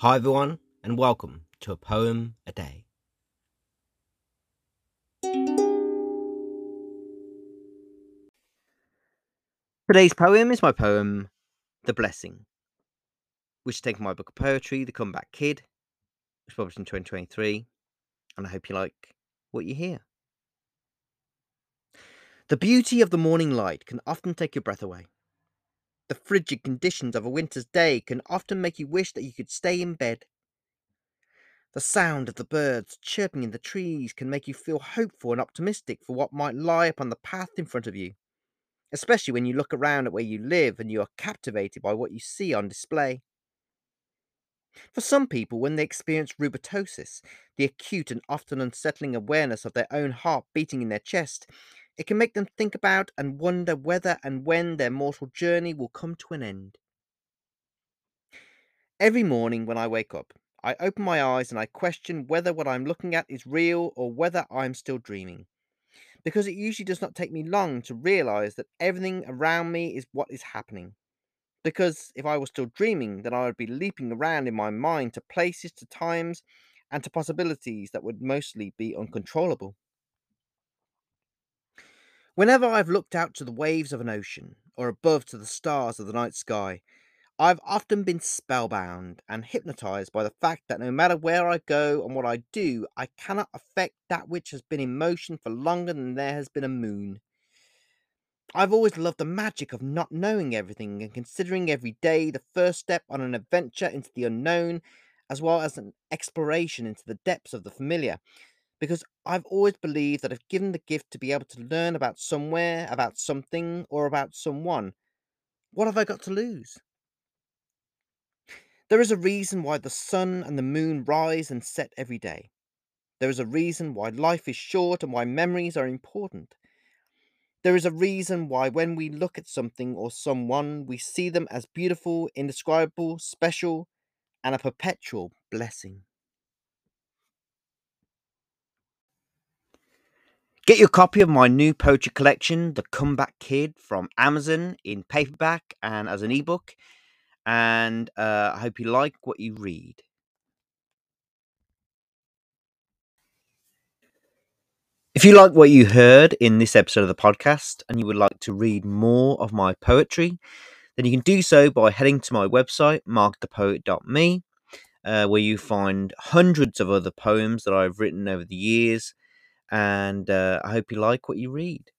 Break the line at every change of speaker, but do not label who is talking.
Hi, everyone, and welcome to a poem a day. Today's poem is my poem, The Blessing, which is taken from my book of poetry, The Comeback Kid, which was published in 2023, and I hope you like what you hear. The beauty of the morning light can often take your breath away. The frigid conditions of a winter's day can often make you wish that you could stay in bed. The sound of the birds chirping in the trees can make you feel hopeful and optimistic for what might lie upon the path in front of you, especially when you look around at where you live and you are captivated by what you see on display. For some people, when they experience rubatosis, the acute and often unsettling awareness of their own heart beating in their chest, it can make them think about and wonder whether and when their mortal journey will come to an end. Every morning when I wake up, I open my eyes and I question whether what I'm looking at is real or whether I'm still dreaming. Because it usually does not take me long to realize that everything around me is what is happening. Because if I was still dreaming, then I would be leaping around in my mind to places, to times, and to possibilities that would mostly be uncontrollable. Whenever I've looked out to the waves of an ocean, or above to the stars of the night sky, I've often been spellbound and hypnotized by the fact that no matter where I go and what I do, I cannot affect that which has been in motion for longer than there has been a moon. I've always loved the magic of not knowing everything and considering every day the first step on an adventure into the unknown, as well as an exploration into the depths of the familiar. Because I've always believed that if given the gift to be able to learn about somewhere, about something, or about someone, what have I got to lose? There is a reason why the sun and the moon rise and set every day. There is a reason why life is short and why memories are important. There is a reason why, when we look at something or someone, we see them as beautiful, indescribable, special, and a perpetual blessing. Get your copy of my new poetry collection, The Comeback Kid, from Amazon in paperback and as an ebook and uh, I hope you like what you read. If you like what you heard in this episode of the podcast and you would like to read more of my poetry, then you can do so by heading to my website, markthepoet.me, uh, where you find hundreds of other poems that I've written over the years. And uh, I hope you like what you read.